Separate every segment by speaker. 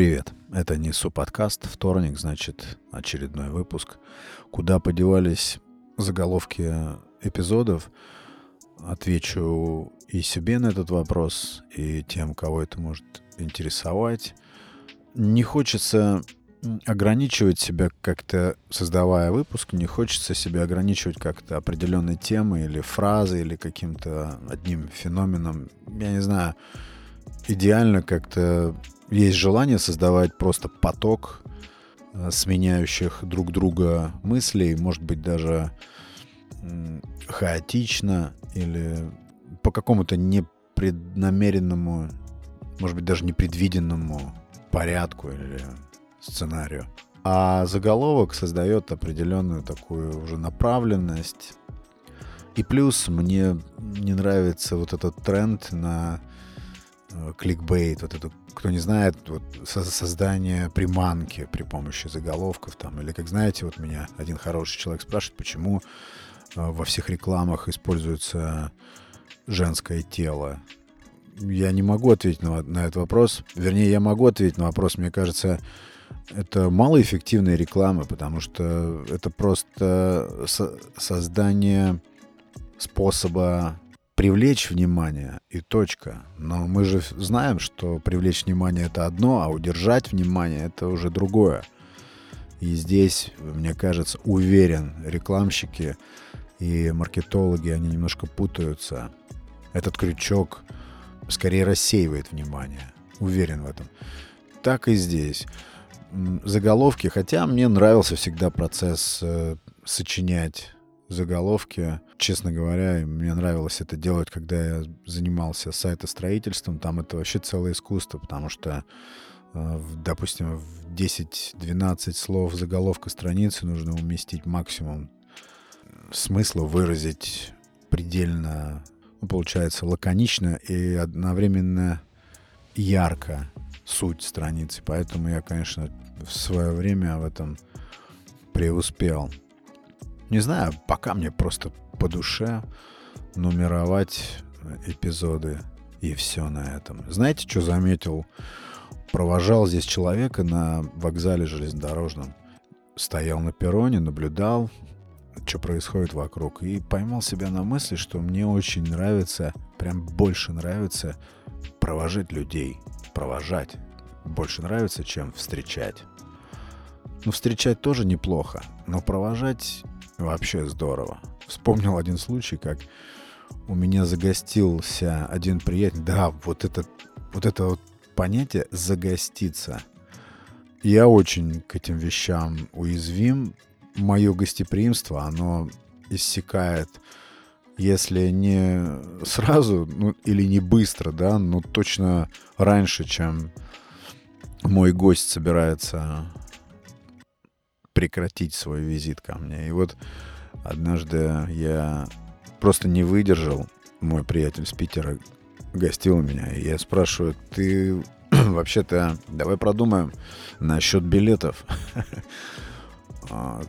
Speaker 1: Привет, это Несу подкаст, вторник, значит, очередной выпуск. Куда подевались заголовки эпизодов? Отвечу и себе на этот вопрос, и тем, кого это может интересовать. Не хочется ограничивать себя как-то, создавая выпуск, не хочется себя ограничивать как-то определенной темой или фразой, или каким-то одним феноменом. Я не знаю, идеально как-то есть желание создавать просто поток э, сменяющих друг друга мыслей, может быть, даже хаотично или по какому-то непреднамеренному, может быть, даже непредвиденному порядку или сценарию. А заголовок создает определенную такую уже направленность. И плюс мне не нравится вот этот тренд на кликбейт, вот это, кто не знает, вот создание приманки при помощи заголовков там, или как знаете, вот меня один хороший человек спрашивает, почему э, во всех рекламах используется женское тело. Я не могу ответить на, на этот вопрос. Вернее, я могу ответить на вопрос. Мне кажется, это малоэффективная реклама, потому что это просто со создание способа привлечь внимание и точка. Но мы же знаем, что привлечь внимание это одно, а удержать внимание это уже другое. И здесь, мне кажется, уверен, рекламщики и маркетологи, они немножко путаются. Этот крючок скорее рассеивает внимание. Уверен в этом. Так и здесь. Заголовки, хотя мне нравился всегда процесс э, сочинять заголовки. Честно говоря, мне нравилось это делать, когда я занимался сайтостроительством. Там это вообще целое искусство, потому что, э, допустим, в 10-12 слов заголовка страницы нужно уместить максимум смысла, выразить предельно, ну, получается, лаконично и одновременно ярко суть страницы. Поэтому я, конечно, в свое время в этом преуспел. Не знаю, пока мне просто по душе нумеровать эпизоды и все на этом. Знаете, что заметил? Провожал здесь человека на вокзале железнодорожном. Стоял на перроне, наблюдал, что происходит вокруг. И поймал себя на мысли, что мне очень нравится, прям больше нравится провожать людей. Провожать. Больше нравится, чем встречать. Ну, встречать тоже неплохо, но провожать Вообще здорово. Вспомнил один случай, как у меня загостился один приятель. Да, вот это вот, это вот понятие «загоститься». Я очень к этим вещам уязвим. Мое гостеприимство, оно иссякает, если не сразу, ну, или не быстро, да, но точно раньше, чем мой гость собирается прекратить свой визит ко мне. И вот однажды я просто не выдержал. Мой приятель с Питера гостил меня, и я спрашиваю, ты вообще-то давай продумаем насчет билетов. А,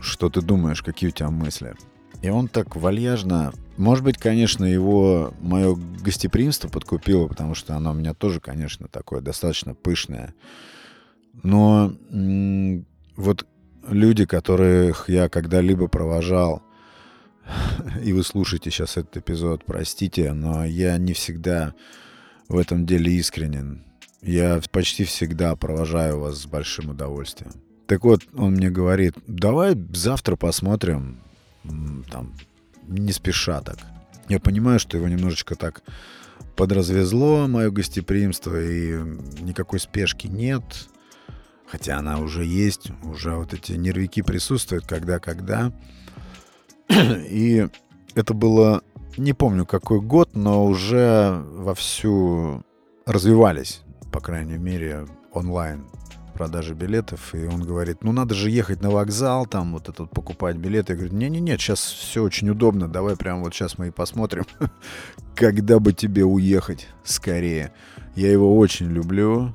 Speaker 1: что ты думаешь, какие у тебя мысли? И он так вальяжно... Может быть, конечно, его мое гостеприимство подкупило, потому что оно у меня тоже, конечно, такое достаточно пышное. Но вот люди, которых я когда-либо провожал, и вы слушаете сейчас этот эпизод, простите, но я не всегда в этом деле искренен. Я почти всегда провожаю вас с большим удовольствием. Так вот, он мне говорит, давай завтра посмотрим, там, не спеша так. Я понимаю, что его немножечко так подразвезло, мое гостеприимство, и никакой спешки нет. Хотя она уже есть, уже вот эти нервики присутствуют, когда-когда. И это было, не помню какой год, но уже вовсю развивались, по крайней мере, онлайн продажи билетов, и он говорит, ну надо же ехать на вокзал, там вот этот покупать билеты. Я говорю, не-не-не, сейчас все очень удобно, давай прямо вот сейчас мы и посмотрим, когда бы тебе уехать скорее. Я его очень люблю,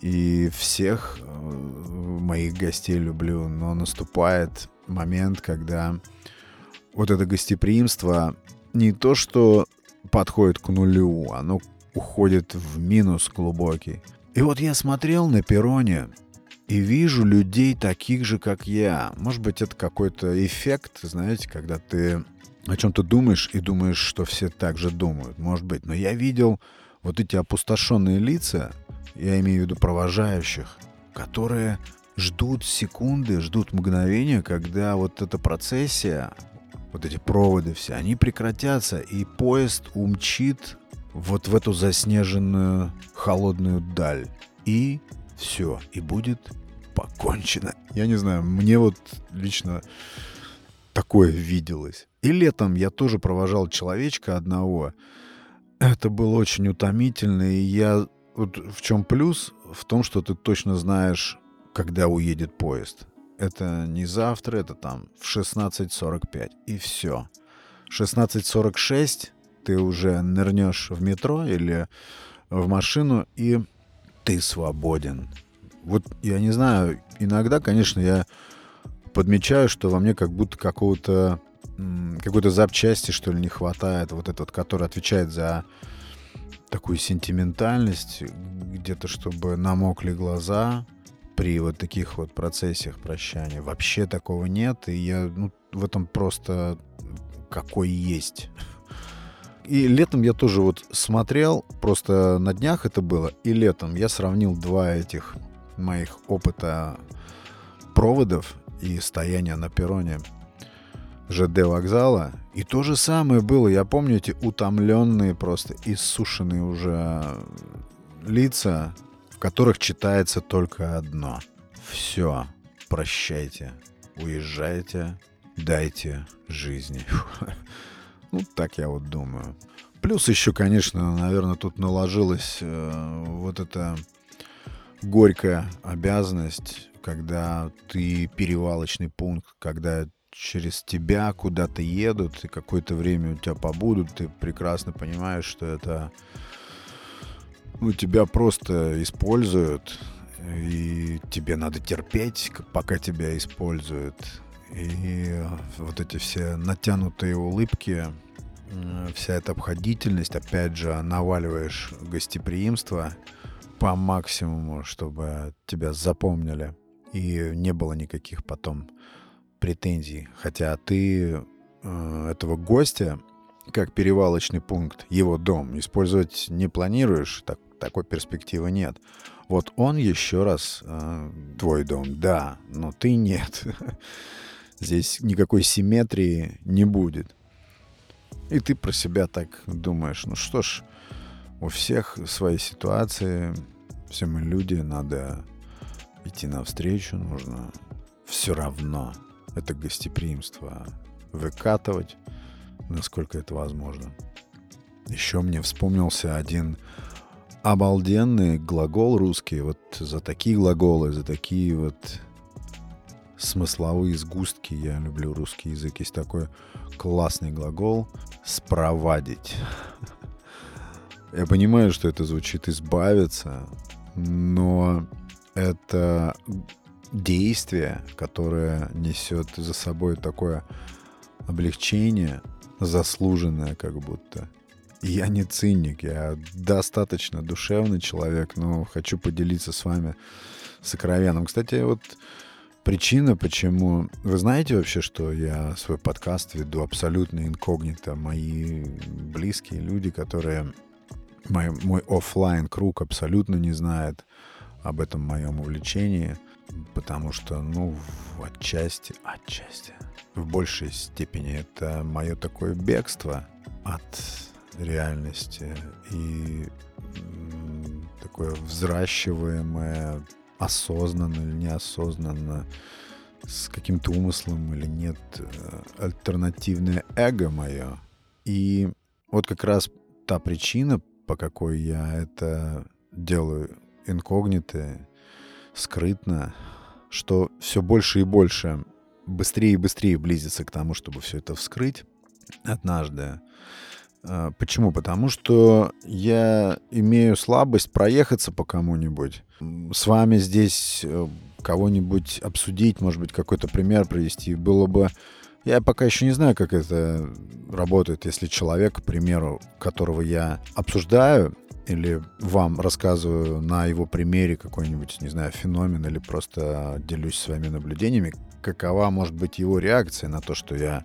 Speaker 1: и всех э, моих гостей люблю, но наступает момент, когда вот это гостеприимство не то, что подходит к нулю, оно уходит в минус глубокий. И вот я смотрел на перроне и вижу людей таких же, как я. Может быть, это какой-то эффект, знаете, когда ты о чем-то думаешь и думаешь, что все так же думают. Может быть. Но я видел вот эти опустошенные лица, я имею в виду провожающих, которые ждут секунды, ждут мгновения, когда вот эта процессия, вот эти проводы все, они прекратятся, и поезд умчит вот в эту заснеженную холодную даль. И все, и будет покончено. Я не знаю, мне вот лично такое виделось. И летом я тоже провожал человечка одного. Это было очень утомительно, и я... Вот в чем плюс? В том, что ты точно знаешь, когда уедет поезд. Это не завтра, это там в 16.45. И все. 16.46 ты уже нырнешь в метро или в машину, и ты свободен. Вот я не знаю, иногда, конечно, я подмечаю, что во мне как будто какого-то какой-то запчасти, что ли, не хватает, вот этот, который отвечает за такую сентиментальность, где-то, чтобы намокли глаза при вот таких вот процессах прощания. Вообще такого нет, и я ну, в этом просто какой есть. И летом я тоже вот смотрел, просто на днях это было, и летом я сравнил два этих моих опыта проводов и стояния на перроне ЖД вокзала. И то же самое было. Я помню эти утомленные, просто иссушенные уже лица, в которых читается только одно. Все, прощайте, уезжайте, дайте жизни. Ну, так я вот думаю. Плюс еще, конечно, наверное, тут наложилась э, вот эта горькая обязанность, когда ты перевалочный пункт, когда через тебя куда-то едут, и какое-то время у тебя побудут, ты прекрасно понимаешь, что это ну, тебя просто используют, и тебе надо терпеть, пока тебя используют. И вот эти все натянутые улыбки, вся эта обходительность, опять же, наваливаешь гостеприимство по максимуму, чтобы тебя запомнили. И не было никаких потом претензий. Хотя ты э, этого гостя как перевалочный пункт, его дом, использовать не планируешь, так, такой перспективы нет. Вот он еще раз э, твой дом, да, но ты нет. Здесь никакой симметрии не будет. И ты про себя так думаешь, ну что ж, у всех свои ситуации, все мы люди, надо идти навстречу, нужно все равно это гостеприимство выкатывать, насколько это возможно. Еще мне вспомнился один обалденный глагол русский. Вот за такие глаголы, за такие вот смысловые сгустки. Я люблю русский язык. Есть такой классный глагол «спровадить». Я понимаю, что это звучит «избавиться», но это действие, которое несет за собой такое облегчение, заслуженное как будто. Я не циник, я достаточно душевный человек, но хочу поделиться с вами сокровенным. Кстати, вот причина, почему... Вы знаете вообще, что я свой подкаст веду абсолютно инкогнито. Мои близкие люди, которые... Мой, мой офлайн круг абсолютно не знает об этом моем увлечении — потому что, ну, в отчасти, отчасти, в большей степени это мое такое бегство от реальности и такое взращиваемое осознанно или неосознанно с каким-то умыслом или нет э, альтернативное эго мое. И вот как раз та причина, по какой я это делаю инкогнито, скрытно, что все больше и больше, быстрее и быстрее близится к тому, чтобы все это вскрыть однажды. А, почему? Потому что я имею слабость проехаться по кому-нибудь. С вами здесь э, кого-нибудь обсудить, может быть, какой-то пример привести. Было бы... Я пока еще не знаю, как это работает, если человек, к примеру, которого я обсуждаю, или вам рассказываю на его примере какой-нибудь, не знаю, феномен или просто делюсь своими наблюдениями, какова может быть его реакция на то, что я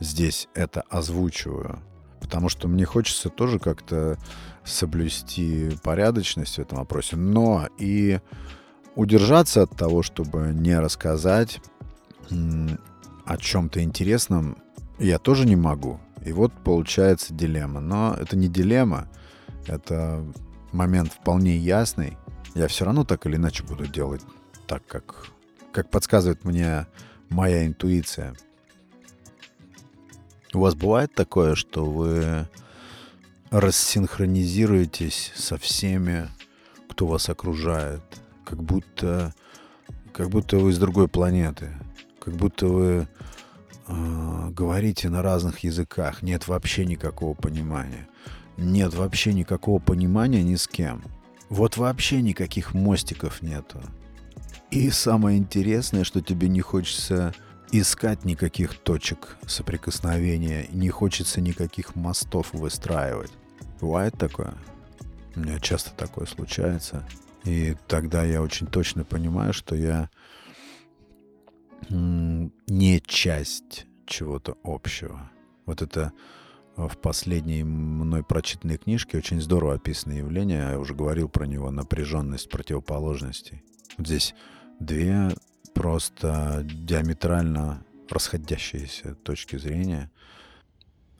Speaker 1: здесь это озвучиваю. Потому что мне хочется тоже как-то соблюсти порядочность в этом вопросе, но и удержаться от того, чтобы не рассказать о чем-то интересном, я тоже не могу. И вот получается дилемма. Но это не дилемма, это момент вполне ясный. Я все равно так или иначе буду делать так, как, как подсказывает мне моя интуиция. У вас бывает такое, что вы рассинхронизируетесь со всеми, кто вас окружает, как будто, как будто вы из другой планеты, как будто вы э, говорите на разных языках, нет вообще никакого понимания нет вообще никакого понимания ни с кем. Вот вообще никаких мостиков нету. И самое интересное, что тебе не хочется искать никаких точек соприкосновения, не хочется никаких мостов выстраивать. Бывает такое? У меня часто такое случается. И тогда я очень точно понимаю, что я не часть чего-то общего. Вот это в последней мной прочитанной книжке очень здорово описано явление. Я уже говорил про него, напряженность противоположностей. Вот здесь две просто диаметрально расходящиеся точки зрения.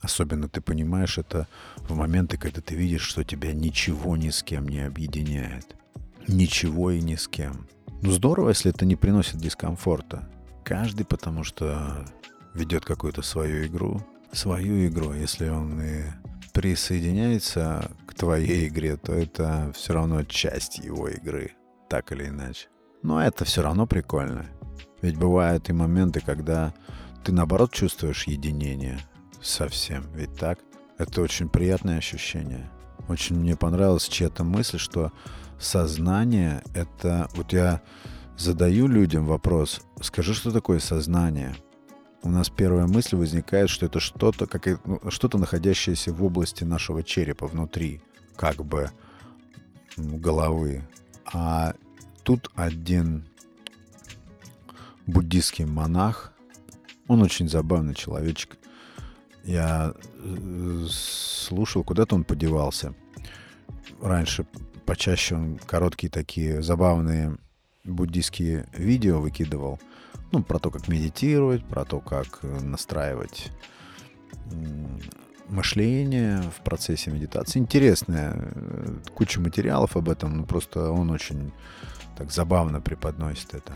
Speaker 1: Особенно ты понимаешь это в моменты, когда ты видишь, что тебя ничего ни с кем не объединяет. Ничего и ни с кем. Ну здорово, если это не приносит дискомфорта. Каждый потому что ведет какую-то свою игру, свою игру. Если он и присоединяется к твоей игре, то это все равно часть его игры, так или иначе. Но это все равно прикольно. Ведь бывают и моменты, когда ты наоборот чувствуешь единение совсем. Ведь так? Это очень приятное ощущение. Очень мне понравилась чья-то мысль, что сознание — это... Вот я задаю людям вопрос, скажи, что такое сознание — у нас первая мысль возникает, что это что-то, как, ну, что-то находящееся в области нашего черепа, внутри, как бы головы. А тут один буддийский монах, он очень забавный человечек. Я э, слушал, куда-то он подевался. Раньше почаще он короткие такие забавные буддийские видео выкидывал – ну, про то, как медитировать, про то, как э, настраивать мышление в процессе медитации. Интересная э, куча материалов об этом, ну просто он очень так забавно преподносит это.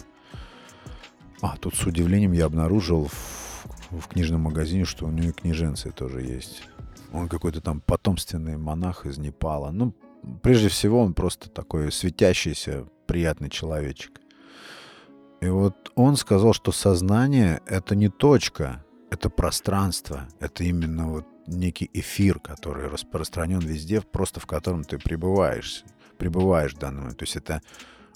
Speaker 1: А, тут с удивлением я обнаружил в, в книжном магазине, что у него и книженцы тоже есть. Он какой-то там потомственный монах из Непала. Ну, прежде всего, он просто такой светящийся, приятный человечек. И вот он сказал, что сознание — это не точка, это пространство, это именно вот некий эфир, который распространен везде, просто в котором ты пребываешь, пребываешь в данный момент. То есть это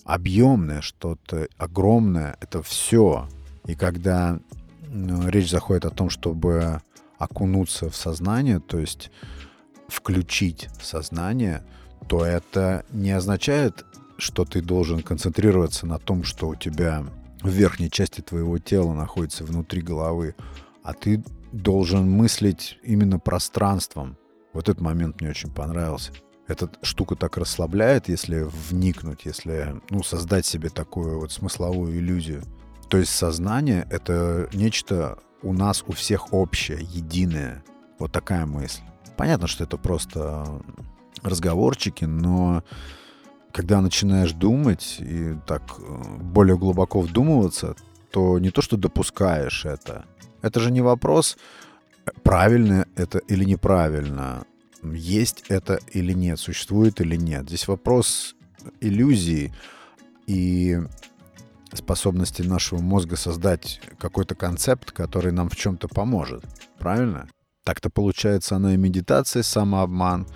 Speaker 1: объемное что-то, огромное, это все. И когда ну, речь заходит о том, чтобы окунуться в сознание, то есть включить сознание, то это не означает что ты должен концентрироваться на том, что у тебя в верхней части твоего тела находится внутри головы, а ты должен мыслить именно пространством. Вот этот момент мне очень понравился. Эта штука так расслабляет, если вникнуть, если ну, создать себе такую вот смысловую иллюзию. То есть сознание — это нечто у нас у всех общее, единое. Вот такая мысль. Понятно, что это просто разговорчики, но когда начинаешь думать и так э, более глубоко вдумываться, то не то, что допускаешь это. Это же не вопрос, правильно это или неправильно, есть это или нет, существует или нет. Здесь вопрос иллюзии и способности нашего мозга создать какой-то концепт, который нам в чем-то поможет. Правильно? Так-то получается оно и медитация, самообман.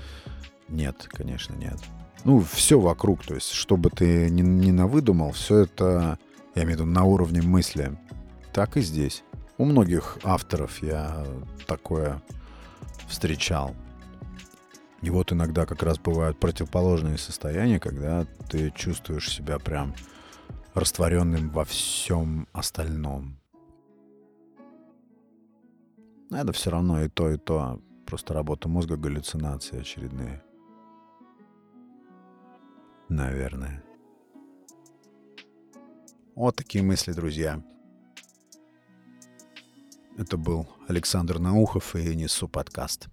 Speaker 1: Нет, конечно, нет ну, все вокруг, то есть, что бы ты ни, ни навыдумал, все это, я имею в виду, на уровне мысли. Так и здесь. У многих авторов я такое встречал. И вот иногда как раз бывают противоположные состояния, когда ты чувствуешь себя прям растворенным во всем остальном. Это все равно и то, и то. Просто работа мозга, галлюцинации очередные. Наверное. Вот такие мысли, друзья. Это был Александр Наухов и Несу подкаст.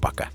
Speaker 1: Пока.